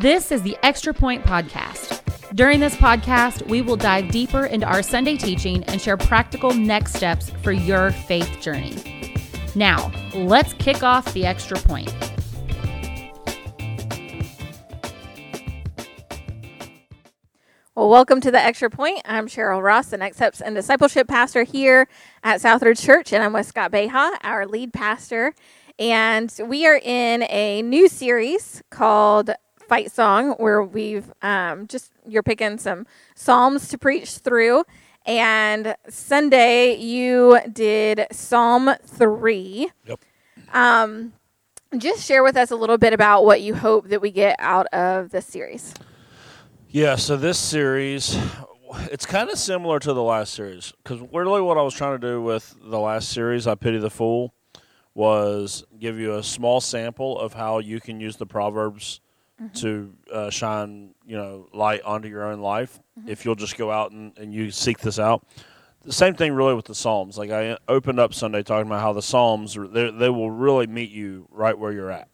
This is the Extra Point Podcast. During this podcast, we will dive deeper into our Sunday teaching and share practical next steps for your faith journey. Now, let's kick off the Extra Point. Well, welcome to the Extra Point. I'm Cheryl Ross, the Next Steps and Discipleship Pastor here at Southridge Church, and I'm with Scott Beha, our lead pastor. And we are in a new series called Fight Song, where we've um, just you're picking some psalms to preach through. And Sunday you did Psalm three. Yep. Um, just share with us a little bit about what you hope that we get out of this series. Yeah, so this series, it's kind of similar to the last series because really what I was trying to do with the last series, I Pity the Fool, was give you a small sample of how you can use the Proverbs to uh, shine, you know, light onto your own life if you'll just go out and, and you seek this out. The same thing really with the Psalms. Like I opened up Sunday talking about how the Psalms, they, they will really meet you right where you're at.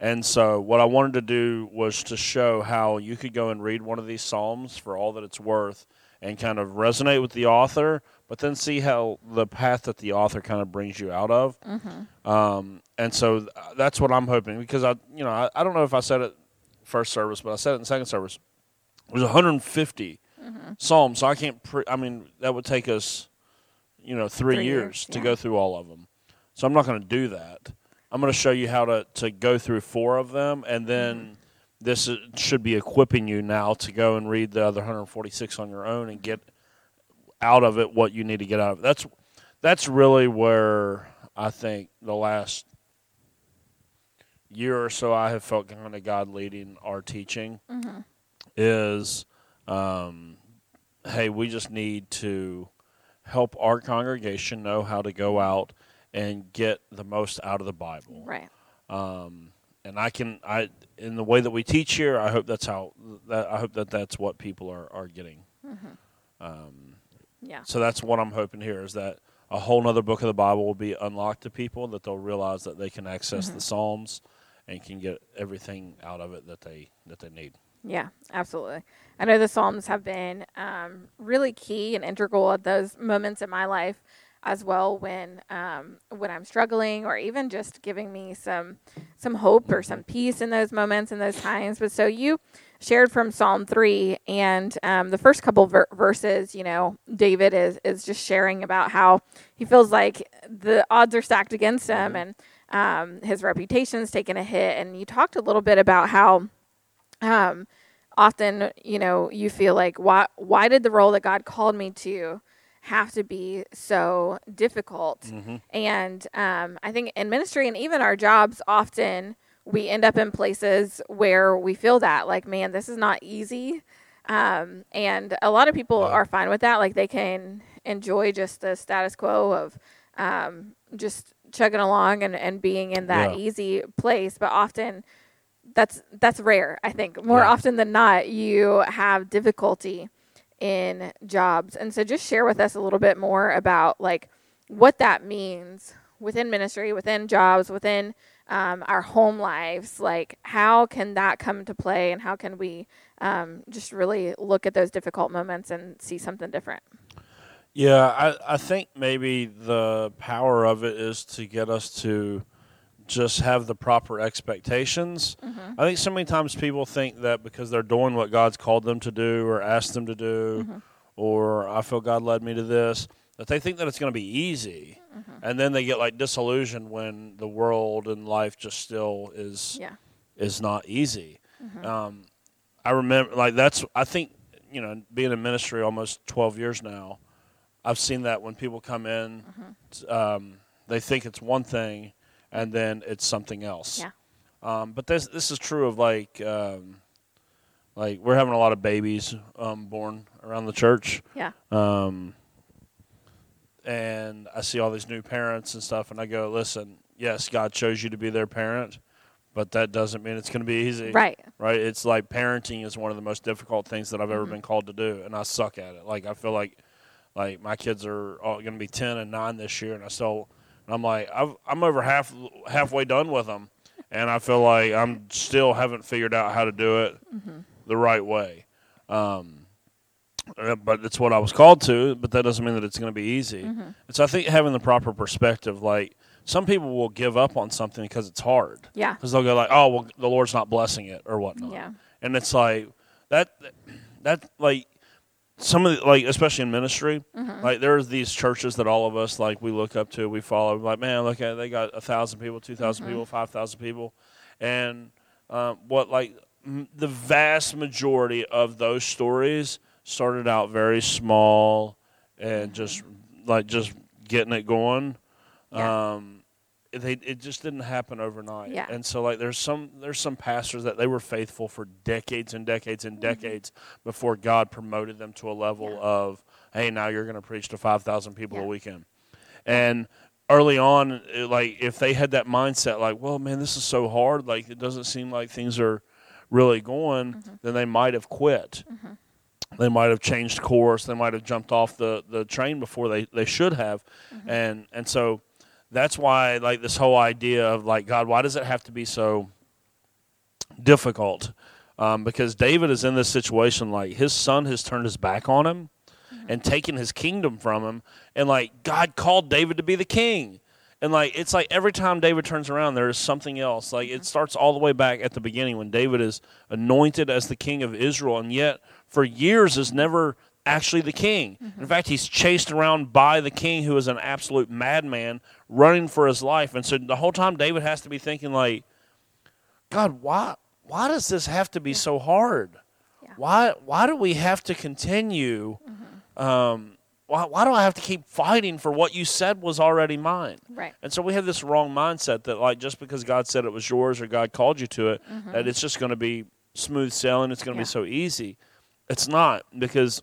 And so, what I wanted to do was to show how you could go and read one of these Psalms for all that it's worth and kind of resonate with the author, but then see how the path that the author kind of brings you out of. Mm-hmm. Um, and so, th- that's what I'm hoping because I, you know, I, I don't know if I said it first service, but I said it in second service. There's 150 mm-hmm. Psalms, so I can't. Pre- I mean, that would take us, you know, three, Three years, years, to yeah. go through all of them. So I'm not going to do that. I'm going to show you how to, to go through four of them, and then mm-hmm. this uh, should be equipping you now to go and read the other 146 on your own and get out of it what you need to get out of it. That's that's really where I think the last year or so I have felt kind of God leading our teaching is, um, hey, we just need to help our congregation know how to go out and get the most out of the Bible. Right. Um, and I can, I in the way that we teach here, I hope that's how that I hope that that's what people are are getting. Um, Yeah. so that's what I'm hoping here is that a whole nother book of the Bible will be unlocked to people that they'll realize that they can access the Psalms and can get everything out of it that they that they need. Yeah, absolutely. I know the Psalms have been um, really key and integral at those moments in my life as well when um, when I'm struggling or even just giving me some some hope or some peace in those moments and those times. But so you shared from Psalm three and um, the first couple ver- verses, you know, David is is just sharing about how he feels like the odds are stacked against him and um, his reputation's taken a hit. And you talked a little bit about how um, often you know you feel like why why did the role that God called me to have to be so difficult and um, I think in ministry and even our jobs often we end up in places where we feel that like man this is not easy. Um, and a lot of people are fine with that. Like they can enjoy just the status quo of um, just chugging along and, and being in that Yeah. easy place. But often that's that's rare i think. More Yeah. often than not you have difficulty in jobs. And so just share with us a little bit more about like what that means within ministry within jobs within um, our home lives like how can that come to play and how can we um, just really look at those difficult moments and see something different? Yeah, I, I think maybe the power of it is to get us to just have the proper expectations. I think so many times people think that because they're doing what God's called them to do or asked them to do, or I feel God led me to this, that they think that it's going to be easy. And then they get like disillusioned when the world and life just still is yeah is not easy. Um, I remember, like that's. I think you know, being in ministry almost twelve years now, I've seen that when people come in, t- um, they think it's one thing, and then it's something else. Yeah. Um, but this this is true of like um, like we're having a lot of babies um, born around the church. yeah Um, and I see all these new parents and stuff, and I go, listen, yes, God chose you to be their parent, but that doesn't mean it's going to be easy. right Right? It's like parenting is one of the most difficult things that I've ever been called to do, and I suck at it. Like I feel like, like my kids are all going to be ten and nine this year, and I still, and I'm like, I've, I'm over half halfway done with them, and I feel like I'm still haven't figured out how to do it the right way. Um, uh, but it's what I was called to. But that doesn't mean that it's going to be easy. And so I think having the proper perspective, like some people will give up on something because it's hard. Yeah. Because they'll go like, "Oh, well, the Lord's not blessing it" or whatnot. Yeah. And it's like that. That like some of the, like especially in ministry, Mm-hmm. like there's these churches that all of us like we look up to, we follow. Like, man, look at they got a thousand people, two Mm-hmm. people, five thousand people, and um, what like m- the vast majority of those stories started out very small Mm-hmm. and just like just getting it going. Yeah. Um, they it just didn't happen overnight. Yeah. And so like there's some there's some pastors that they were faithful for decades and decades Mm-hmm. and decades before God promoted them to a level Yeah. of hey now you're going to preach to 5,000 people Yeah. a weekend. And early on it, like if they had that mindset like well man this is so hard like it doesn't seem like things are really going Mm-hmm. then they might have quit. They might have changed course. They might have jumped off the, the train before they, they should have, Mm-hmm. and and so that's why like this whole idea of like God, why does it have to be so difficult? Um, because David is in this situation like his son has turned his back on him and taken his kingdom from him, and like God called David to be the king. And like it's like every time David turns around, there is something else. Like it starts all the way back at the beginning when David is anointed as the king of Israel, and yet for years is never actually the king. In fact, he's chased around by the king, who is an absolute madman, running for his life. And so the whole time, David has to be thinking like, God, why why does this have to be so hard? Yeah. Why why do we have to continue? Mm-hmm. Um, why why do I have to keep fighting for what you said was already mine? Right. And so we have this wrong mindset that like just because God said it was yours or God called you to it, that it's just going to be smooth sailing. It's going to Yeah. be so easy. It's not because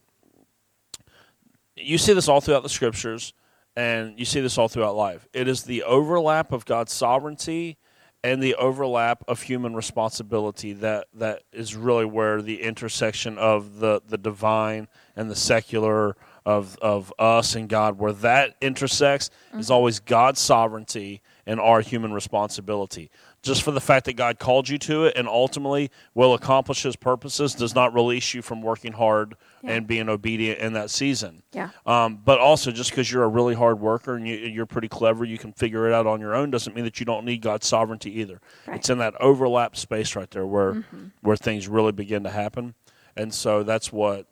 you see this all throughout the scriptures, and you see this all throughout life. It is the overlap of God's sovereignty and the overlap of human responsibility that that is really where the intersection of the the divine and the secular of of us and God where that intersects is mm-hmm. always God's sovereignty and our human responsibility just for the fact that God called you to it and ultimately will accomplish his purposes does not release you from working hard Yeah. and being obedient in that season Yeah. um, but also, just because you're a really hard worker and you, you're pretty clever, you can figure it out on your own, doesn't mean that you don't need God's sovereignty either. Right. It's in that overlap space right there where where things really begin to happen, and so that's what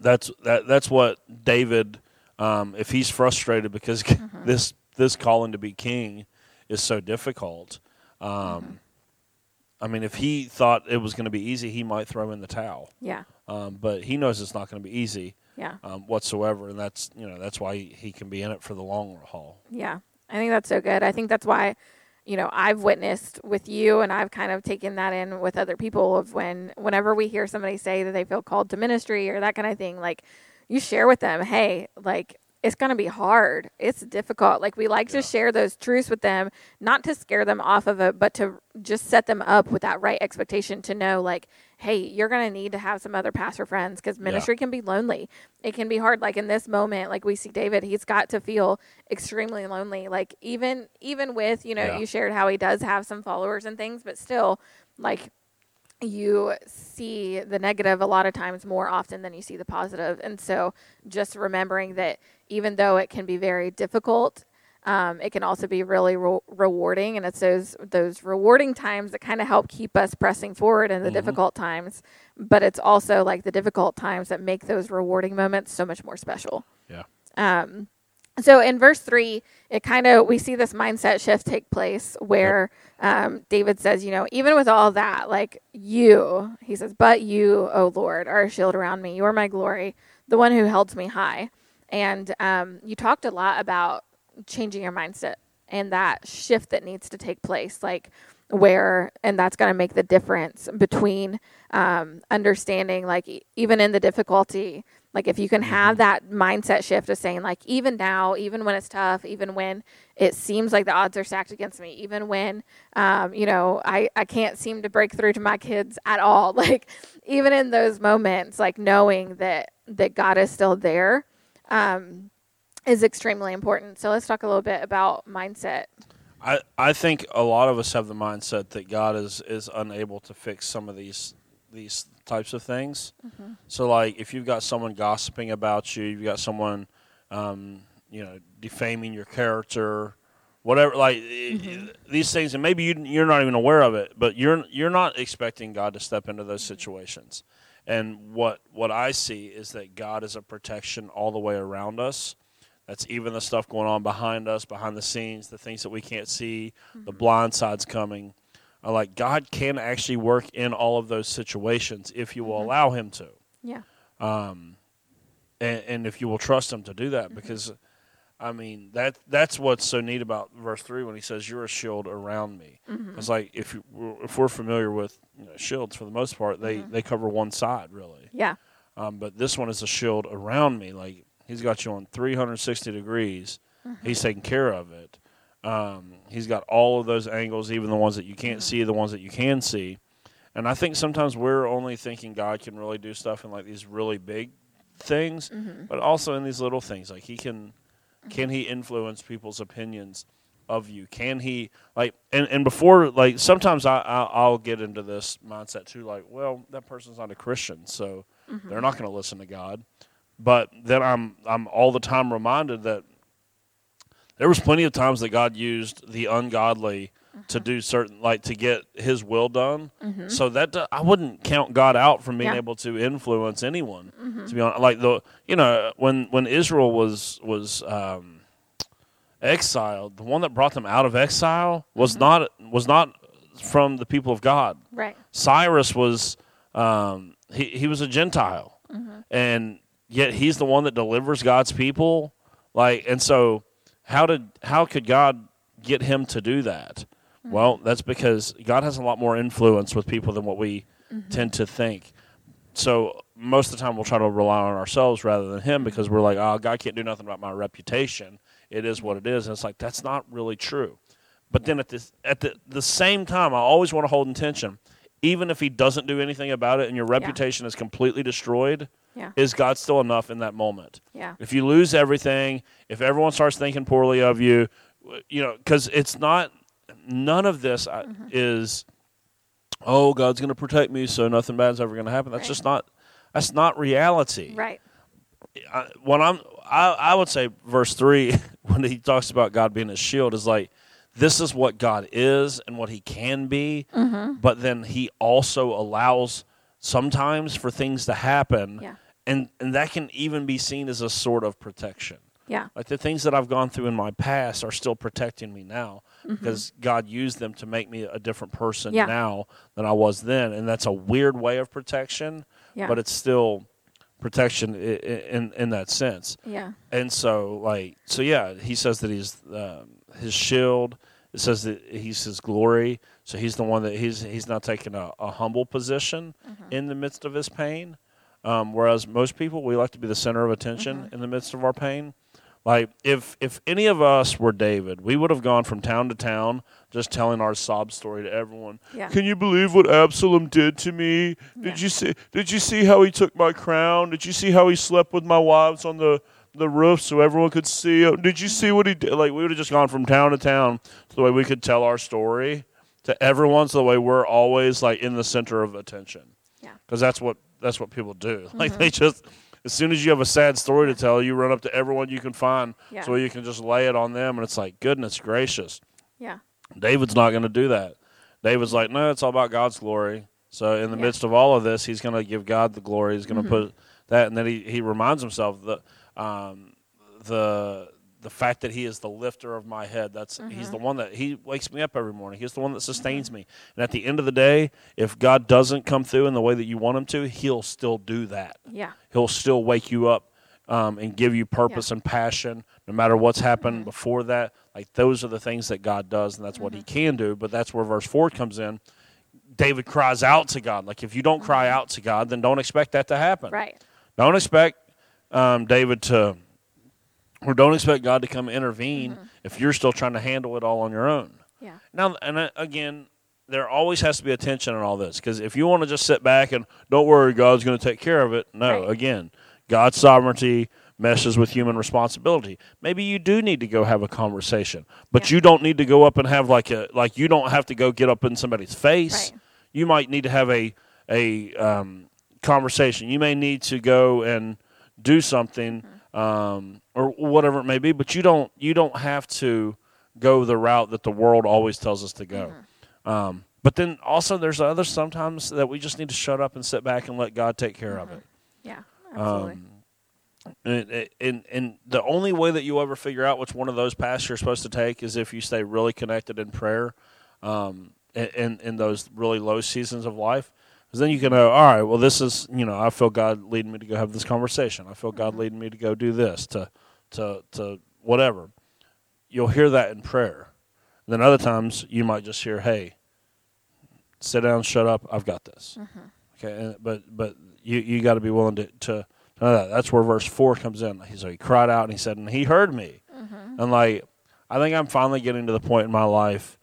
that's that that's what David, um, if he's frustrated because this this calling to be king is so difficult. Um, I mean, if he thought it was going to be easy, he might throw in the towel. Yeah. Um, but he knows it's not going to be easy Yeah. um, whatsoever, and that's you know that's why he, he can be in it for the long haul. Yeah. I think that's so good. I think that's why, you know, I've witnessed with you and I've kind of taken that in with other people of when whenever we hear somebody say that they feel called to ministry or that kind of thing, like you share with them, hey, like it's going to be hard. It's difficult. Like we like Yeah. to share those truths with them, not to scare them off of it, but to just set them up with that right expectation to know like, hey, you're going to need to have some other pastor friends because ministry can be lonely. It can be hard. Like in this moment, like we see David, he's got to feel extremely lonely. Like even even with, you know, Yeah. you shared how he does have some followers and things, but still like you see the negative a lot of times more often than you see the positive. And so just remembering that even though it can be very difficult, um, it can also be really re- rewarding. And it's those, those rewarding times that kind of help keep us pressing forward in the Mhm. difficult times. But it's also like the difficult times that make those rewarding moments so much more special. Yeah. Um, so in verse three, it kind of we see this mindset shift take place where um, David says, you know, even with all that, like you, he says, but you, O Lord, are a shield around me. You are my glory, the one who holds me high. And um, you talked a lot about changing your mindset and that shift that needs to take place, like where, and that's going to make the difference between um, understanding, like e- even in the difficulty, like if you can have that mindset shift of saying, like even now, even when it's tough, even when it seems like the odds are stacked against me, even when, um, you know, I I can't seem to break through to my kids at all, like even in those moments, like knowing that that God is still there. Um, is extremely important. So let's talk a little bit about mindset. I, I think a lot of us have the mindset that God is, is unable to fix some of these these types of things. Mm-hmm. So, like, if you've got someone gossiping about you, you've got someone, um, you know, defaming your character, whatever. Like Mm-hmm. these things, and maybe you, you're not even aware of it, but you're you're not expecting God to step into those situations. And what what I see is that God is a protection all the way around us. That's even the stuff going on behind us, behind the scenes, the things that we can't see, the blind sides coming. I like God can actually work in all of those situations if you will mm-hmm. allow Him to, Yeah. Um, and, and if you will trust Him to do that. Mm-hmm. Because, I mean, that that's what's so neat about verse three when He says, "You're a shield around me." Mm-hmm. It's like if you, if we're familiar with you know, shields for the most part, they they cover one side really. Yeah. Um, but this one is a shield around me. Like he's got you on 360 degrees. He's taking care of it. Um, he's got all of those angles, even the ones that you can't see, the ones that you can see. And I think sometimes we're only thinking God can really do stuff in like these really big things, but also in these little things. Like he can, can he influence people's opinions of you? Can he like and, and before like sometimes I, I I'll get into this mindset too. Like, well, that person's not a Christian, so they're not going to listen to God. But then I'm I'm all the time reminded that there was plenty of times that God used the ungodly to do certain like to get His will done. Mm-hmm. So that do- I wouldn't count God out from being Yeah. able to influence anyone. Mm-hmm. To be honest, like the you know when when Israel was was um, exiled, the one that brought them out of exile was mm-hmm. not was not from the people of God. Right. Cyrus was um, he he was a Gentile, and yet he's the one that delivers God's people. Like, and so how did how could God get him to do that? Mm-hmm. Well, that's because God has a lot more influence with people than what we mm-hmm. tend to think. So most of the time we'll try to rely on ourselves rather than Him because we're like, oh, God can't do nothing about my reputation. It is what it is, and it's like that's not really true. But then at this at the the same time, I always want to hold intention. Even if he doesn't do anything about it and your reputation is completely destroyed, Yeah. is God still enough in that moment? Yeah. If you lose everything, if everyone starts thinking poorly of you, you know, because it's not, none of this uh Mm-hmm. is, oh, God's going to protect me, so nothing bad's ever going to happen. That's Right. just not, that's not reality Right. I, when I'm, I, I would say verse three when he talks about God being a shield is like, this is what God is and what He can be, Mm-hmm. but then He also allows sometimes for things to happen, Yeah. and and that can even be seen as a sort of protection. Yeah. Like the things that I've gone through in my past are still protecting me now because God used them to make me a different person Mm-hmm. Yeah. now than I was then, and that's a weird way of protection, Yeah. but it's still protection i- i- in in that sense. Yeah. And so, like, so yeah, he says that he's um, his shield. It says that he's his glory. So he's the one that he's he's not taking a, a humble position in the midst of his pain. Um, whereas most people, we like to be the center of attention in the midst of our pain. Like if if any of us were David, we would have gone from town to town just telling our sob story to everyone. Yeah. Can you believe what Absalom did to me? Did Yeah. you see did you see how he took my crown? Did you see how he slept with my wives on the the roof so everyone could see? Did you see what he did? Like we would have just gone from town to town to the way we could tell our story to everyone so the way we're always like in the center of attention Yeah. because that's what that's what people do. Like they just as soon as you have a sad story to tell, you run up to everyone you can find Yeah. so you can just lay it on them, and it's like goodness gracious. Yeah. David's not going to do that. David's like, no, it's all about God's glory. So in the Yeah. midst of all of this, he's going to give God the glory. He's going to Mm-hmm. put that, and then he, he reminds himself that um, the the fact that he is the lifter of my head. That's he's Mm-hmm. the one that he wakes me up every morning. He's the one that sustains me. And at the end of the day, if God doesn't come through in the way that you want him to, he'll still do that. Yeah. He'll still wake you up um, and give you purpose and passion, no matter what's happened Mm-hmm. before that. Like those are the things that God does, and that's what He can do. But that's where verse four comes in. David cries out to God. Like if you don't cry out to God, then don't expect that to happen. Mm-hmm. Right. Don't expect um, David to, or don't expect God to come intervene Mm-hmm. if you're still trying to handle it all on your own. Yeah. Now, and uh, again, there always has to be a tension in all this because if you want to just sit back and don't worry, God's going to take care of it. No, Right. again, God's sovereignty meshes with human responsibility. Maybe you do need to go have a conversation, but Yeah. you don't need to go up and have like a like you don't have to go get up in somebody's face. Right. You might need to have a a um, conversation. You may need to go and do something um, or whatever it may be, but you don't you don't have to go the route that the world always tells us to go. Um, but then also there's others sometimes that we just need to shut up and sit back and let God take care of it. Yeah, absolutely. Um, and, and and the only way that you'll ever figure out which one of those paths you're supposed to take is if you stay really connected in prayer, um, in in those really low seasons of life. Because then you can know, all right, well, this is you know, I feel God leading me to go have this conversation. I feel God mm-hmm. leading me to go do this, to to to whatever. You'll hear that in prayer. then other times you might just hear, hey, sit down, shut up, I've got this. Mm-hmm. Okay, and, but but you you got to be willing to to know that. That's where verse four comes in. He so he cried out and he said, and he heard me. Mm-hmm. And like, I think I'm finally getting to the point in my life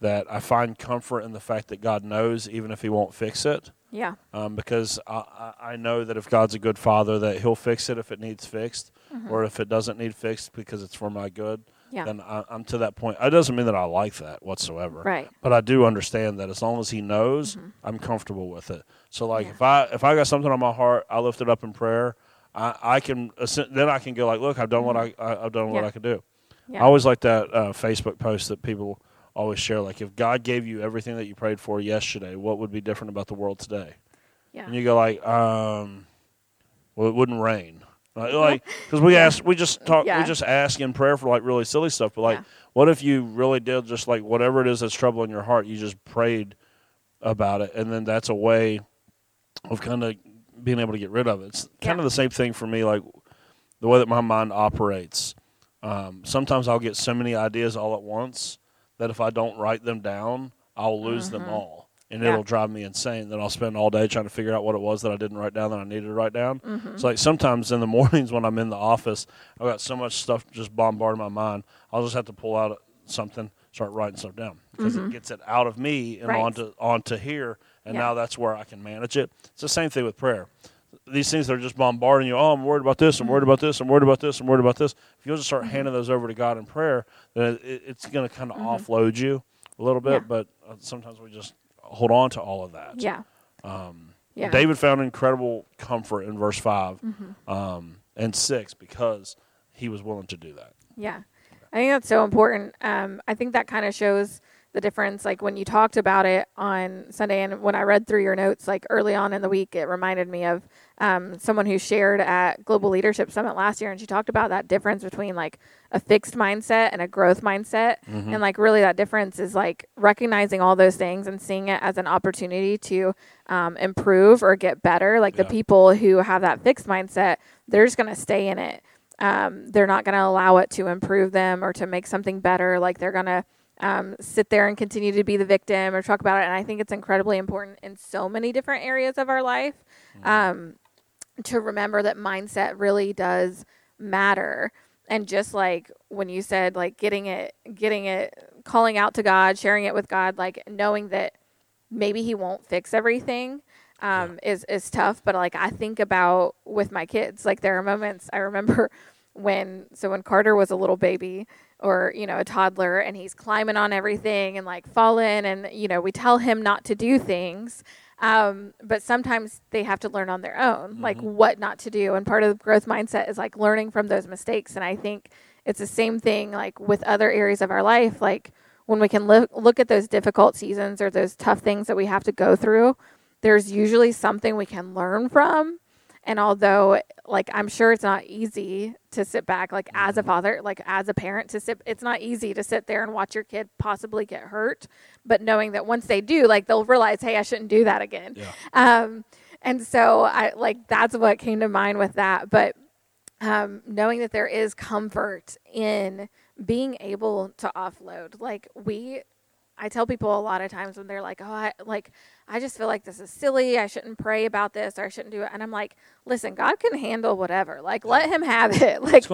that I find comfort in the fact that God knows, even if He won't fix it. yeah, Um, because I, I know that if God's a good father, that He'll fix it if it needs fixed, or if it doesn't need fixed because it's for my good. yeah, Then I, I'm to that point. It doesn't mean that I like that whatsoever right. but I do understand that as long as he knows, I'm comfortable with it. So like Yeah. if I if I got something on my heart, I lift it up in prayer. I, I can then I can go like, look, I've done what I, I I've done what I could do. Yeah. I always like that uh, Facebook post that people always share. Like if God gave you everything that you prayed for yesterday, what would be different about the world today? yeah, And you go like, um, well, it wouldn't rain. Like, because we ask, we just talk, Yeah. we just ask in prayer for like really silly stuff. But like, Yeah. what if you really did just like whatever it is that's troubling your heart, you just prayed about it, and then that's a way of kind of being able to get rid of it. It's kind of the same thing for me, like the way that my mind operates. Um, sometimes I'll get so many ideas all at once that if I don't write them down, I'll lose them all. And Mm-hmm. Yeah. it'll drive me insane. Then I'll spend all day trying to figure out what it was that I didn't write down that I needed to write down. Mm-hmm. It's like sometimes in the mornings when I'm in the office, I've got so much stuff just bombarding my mind. I'll just have to pull out something, start writing stuff down because it gets it out of me and Mm-hmm. Right. onto onto here, and Yeah. now that's where I can manage it. It's the same thing with prayer. These things that are just bombarding you. Oh, I'm worried about this. I'm worried about this. I'm worried about this. I'm worried about this. If you'll just start handing those over to God in prayer, then it, it's going to kind of offload you a little bit. Yeah. But uh, sometimes we just hold on to all of that. yeah, Um, yeah. David found incredible comfort in verse 5 Mm-hmm. um, and six because he was willing to do that. Yeah. I think that's so important. Um, I think that kind of shows the difference. Like when you talked about it on Sunday, and when I read through your notes, like early on in the week, it reminded me of um, someone who shared at Global Leadership Summit last year, and she talked about that difference between like a fixed mindset and a growth mindset. And like really, that difference is like recognizing all those things and seeing it as an opportunity to um, improve or get better. Like the people who have that fixed mindset, they're just going to stay in it um, they're not going to allow it to improve them or to make something better. Like they're going to um, sit there and continue to be the victim or talk about it. And I think it's incredibly important in so many different areas of our life um, to remember that mindset really does matter. And just like when you said, like getting it, getting it, calling out to God, sharing it with God, like knowing that maybe He won't fix everything um, is is tough. But like I think about with my kids, like there are moments I remember when so when Carter was a little baby or you know a toddler and he's climbing on everything and like falling and you know we tell him not to do things um, but sometimes they have to learn on their own like what not to do. And part of the growth mindset is like learning from those mistakes. And i think it's the same thing like with other areas of our life like when we can look look at those difficult seasons or those tough things that we have to go through there's usually something we can learn from and although like i'm sure it's not easy to sit back like as a father like as a parent to sit it's not easy to sit there and watch your kid possibly get hurt but knowing that once they do like they'll realize hey i shouldn't do that again Yeah. um and so i like that's what came to mind with that but um, knowing that there is comfort in being able to offload. Like we, I tell people a lot of times when they're like, "Oh, I like, I just feel like this is silly. I shouldn't pray about this, or I shouldn't do it." And I'm like, "Listen, God can handle whatever. Like, let Him have it. Like,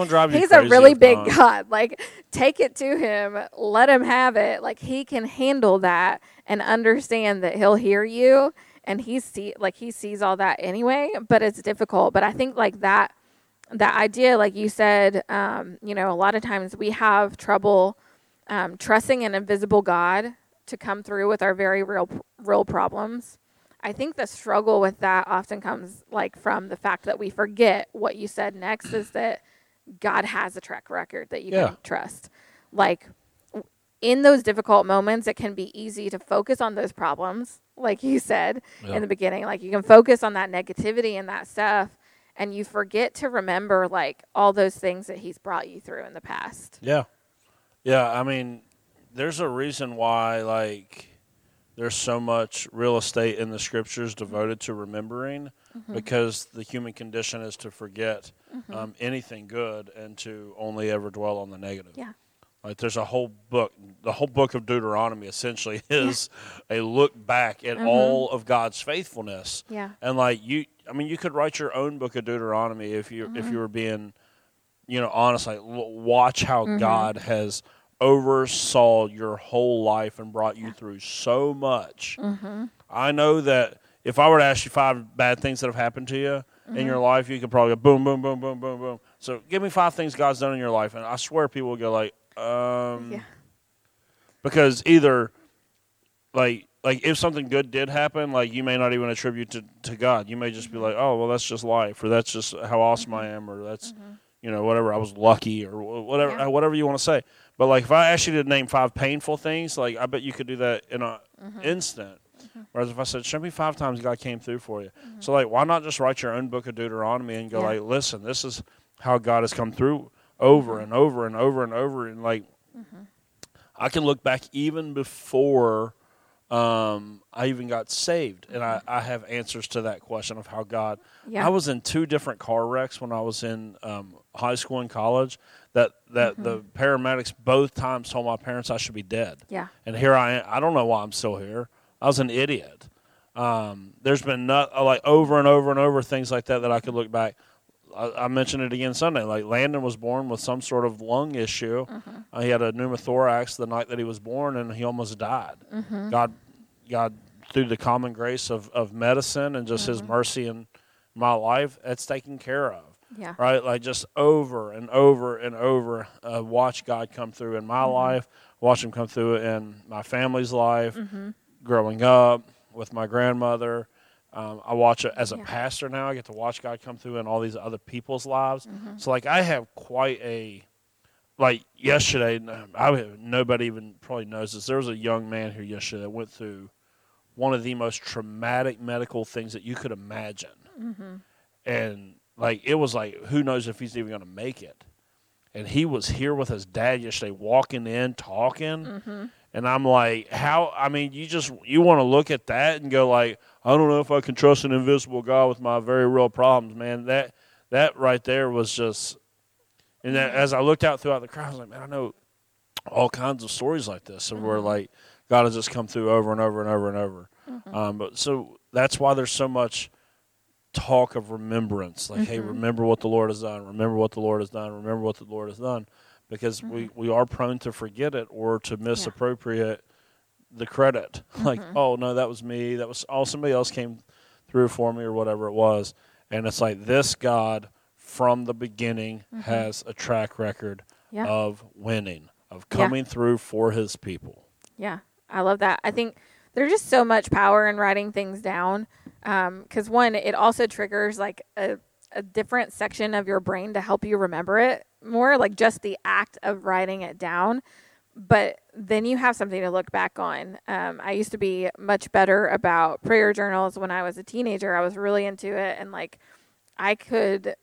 He's a really big not. God. Like, take it to Him. Let Him have it. Like, He can handle that and understand that He'll hear you." And he see like he sees all that anyway, but it's difficult. But I think like that that idea, like you said, um, you know, a lot of times we have trouble um, trusting an invisible God to come through with our very real, real problems. I think the struggle with that often comes like from the fact that we forget what you said next is that God has a track record that you Yeah. can trust. Like in those difficult moments, it can be easy to focus on those problems, like you said Yeah. in the beginning. Like you can focus on that negativity and that stuff, and you forget to remember like all those things that He's brought you through in the past. Yeah. Yeah, I mean, there's a reason why like there's so much real estate in the scriptures devoted to remembering Mm-hmm. because the human condition is to forget um, anything good and to only ever dwell on the negative. Yeah. Like there's a whole book, the whole book of Deuteronomy essentially is a look back at all of God's faithfulness. Mm-hmm. Yeah. And like you, I mean, you could write your own book of Deuteronomy if you if you were being, you know, honestly, watch how mm-hmm. God has oversaw your whole life and brought you through so much. Mm-hmm. I know that if I were to ask you five bad things that have happened to you in your mm-hmm. life, you could probably go boom, boom, boom, boom, boom, boom. So give me five things God's done in your life, and I swear people will go like, um, Yeah. because either like like if something good did happen, like you may not even attribute to, to God. You may just be like, oh well, that's just life, or that's just how awesome I am, or that's you know whatever I was lucky, or whatever Yeah. whatever you want to say. But like if I asked you to name five painful things, like I bet you could do that in a mm-hmm. instant. Mm-hmm. Whereas if I said, show me five times God came through for you. Mm-hmm. So like why not just write your own book of Deuteronomy and go Yeah. like, listen, this is how God has come through over and over and over and over and like I can look back even before um, I even got saved, and I, I have answers to that question of how God. Yeah. I was in two different car wrecks when I was in um, high school and college. That that the paramedics both times told my parents I should be dead. Yeah. And here I am. I don't know why I'm still here. I was an idiot. Um, there's been not, uh, like over and over and over things like that that I could look back. I, I mentioned it again Sunday. Like Landon was born with some sort of lung issue. Uh, he had a pneumothorax the night that he was born, and he almost died. God, God, through the common grace of, of medicine and just His mercy in my life, that's taken care of. Yeah. Right, like just over and over and over, uh, watch God come through in my life, watch Him come through in my family's life, growing up with my grandmother. Um, I watch it as a Yeah. pastor now. I get to watch God come through in all these other people's lives. So, like, I have quite a like yesterday. I nobody even probably knows this. There was a young man here yesterday that went through one of the most traumatic medical things that you could imagine, and like it was like who knows if he's even going to make it. And he was here with his dad yesterday, walking in, talking. Mm-hmm. And I'm like, how? I mean, you just you want to look at that and go like, I don't know if I can trust an invisible God with my very real problems, man. That that right there was just. And that, mm-hmm. as I looked out throughout the crowd, I was like, man, I know all kinds of stories like this, and where mm-hmm. like God has just come through over and over and over and over. Um, but so that's why there's so much talk of remembrance. Like, hey, mm-hmm. remember what the Lord has done. Remember what the Lord has done. Remember what the Lord has done, because we mm-hmm. we are prone to forget it or to misappropriate the credit. Like, mm-hmm. oh no, that was me. That was oh somebody else came through for me or whatever it was. And it's like this God from the beginning has a track record Yeah. of winning, of Yeah. coming through for his people. Yeah, I love that. I think there's just so much power in writing things down. Because one, it also triggers like a, a different section of your brain to help you remember it more, like just the act of writing it down. But then you have something to look back on. Um, I used to be much better about prayer journals when I was a teenager. I was really into it, and like I could,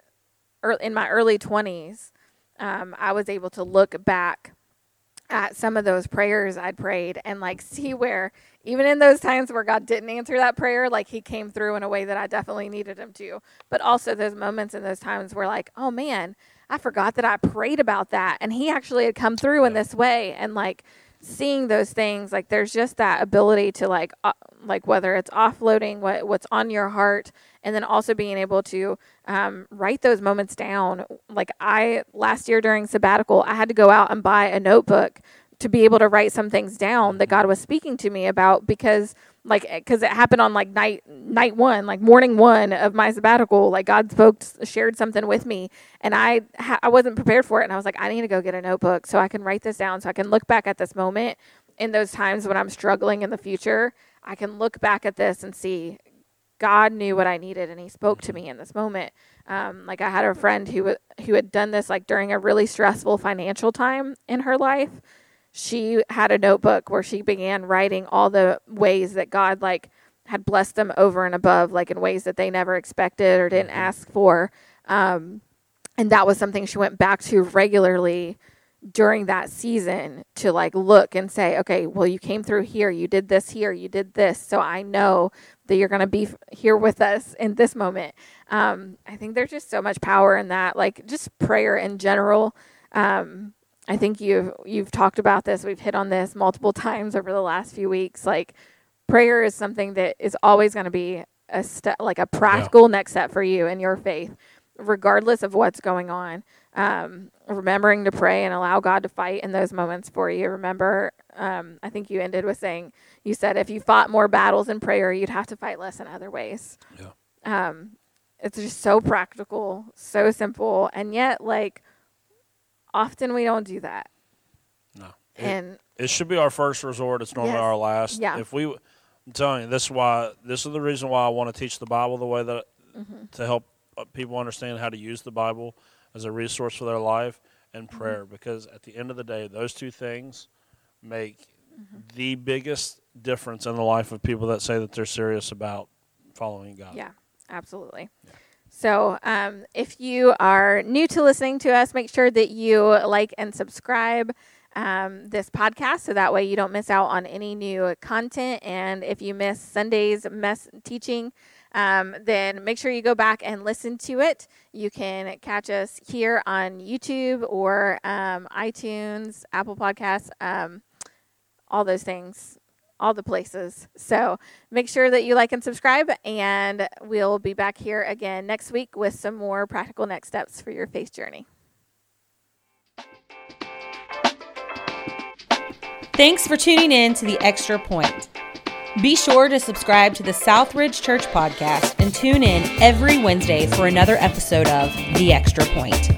in my early 20s, um, I was able to look back at some of those prayers I'd prayed and like see where even in those times where God didn't answer that prayer, like he came through in a way that I definitely needed him to. But also those moments and those times where like, oh man, I forgot that I prayed about that and he actually had come through in this way and like seeing those things like there's just that ability to like uh, like whether it's offloading what what's on your heart and then also being able to um, write those moments down. Like i last year during sabbatical i had to go out and buy a notebook to be able to write some things down that God was speaking to me about because like because it happened on like night night one like morning one of my sabbatical like god spoke shared something with me and i ha- i wasn't prepared for it and i was like i need to go get a notebook so i can write this down so i can look back at this moment in those times when i'm struggling in the future i can look back at this and see god knew what i needed and he spoke to me in this moment um, like i had a friend who who had done this like during a really stressful financial time in her life she had a notebook where she began writing all the ways that God like had blessed them over and above, like in ways that they never expected or didn't mm-hmm. ask for. Um, and that was something she went back to regularly during that season to like look and say, okay, well, you came through here, you did this here, you did this. So I know that you're going to be here with us in this moment. Um, I think there's just so much power in that, like just prayer in general. Um, I think you've you've talked about this. We've hit on this multiple times over the last few weeks. Like prayer is something that is always going to be a step, like a practical yeah. next step for you in your faith, regardless of what's going on. Um, remembering to pray and allow God to fight in those moments for you. Remember, um, I think you ended with saying you said if you fought more battles in prayer, you'd have to fight less in other ways. Yeah. Um, it's just so practical, so simple, and yet like often we don't do that. No. And it, it should be our first resort. It's normally yes, our last. Yeah. If we, I'm telling you, this is why. This is the reason why I want to teach the Bible the way that mm-hmm. to help people understand how to use the Bible as a resource for their life and mm-hmm. prayer. Mm-hmm. Because at the end of the day, those two things make mm-hmm. the biggest difference in the life of people that say that they're serious about following God. Yeah, absolutely. Yeah. So, um, if you are new to listening to us, make sure that you like and subscribe um, this podcast so that way you don't miss out on any new content. And if you miss Sunday's mess teaching, um, then make sure you go back and listen to it. You can catch us here on YouTube or um, iTunes, Apple Podcasts, um, all those things all the places. So make sure that you like and subscribe, and we'll be back here again next week with some more practical next steps for your faith journey. Thanks for tuning in to The Extra Point. Be sure to subscribe to the Southridge Church podcast and tune in every Wednesday for another episode of The Extra Point.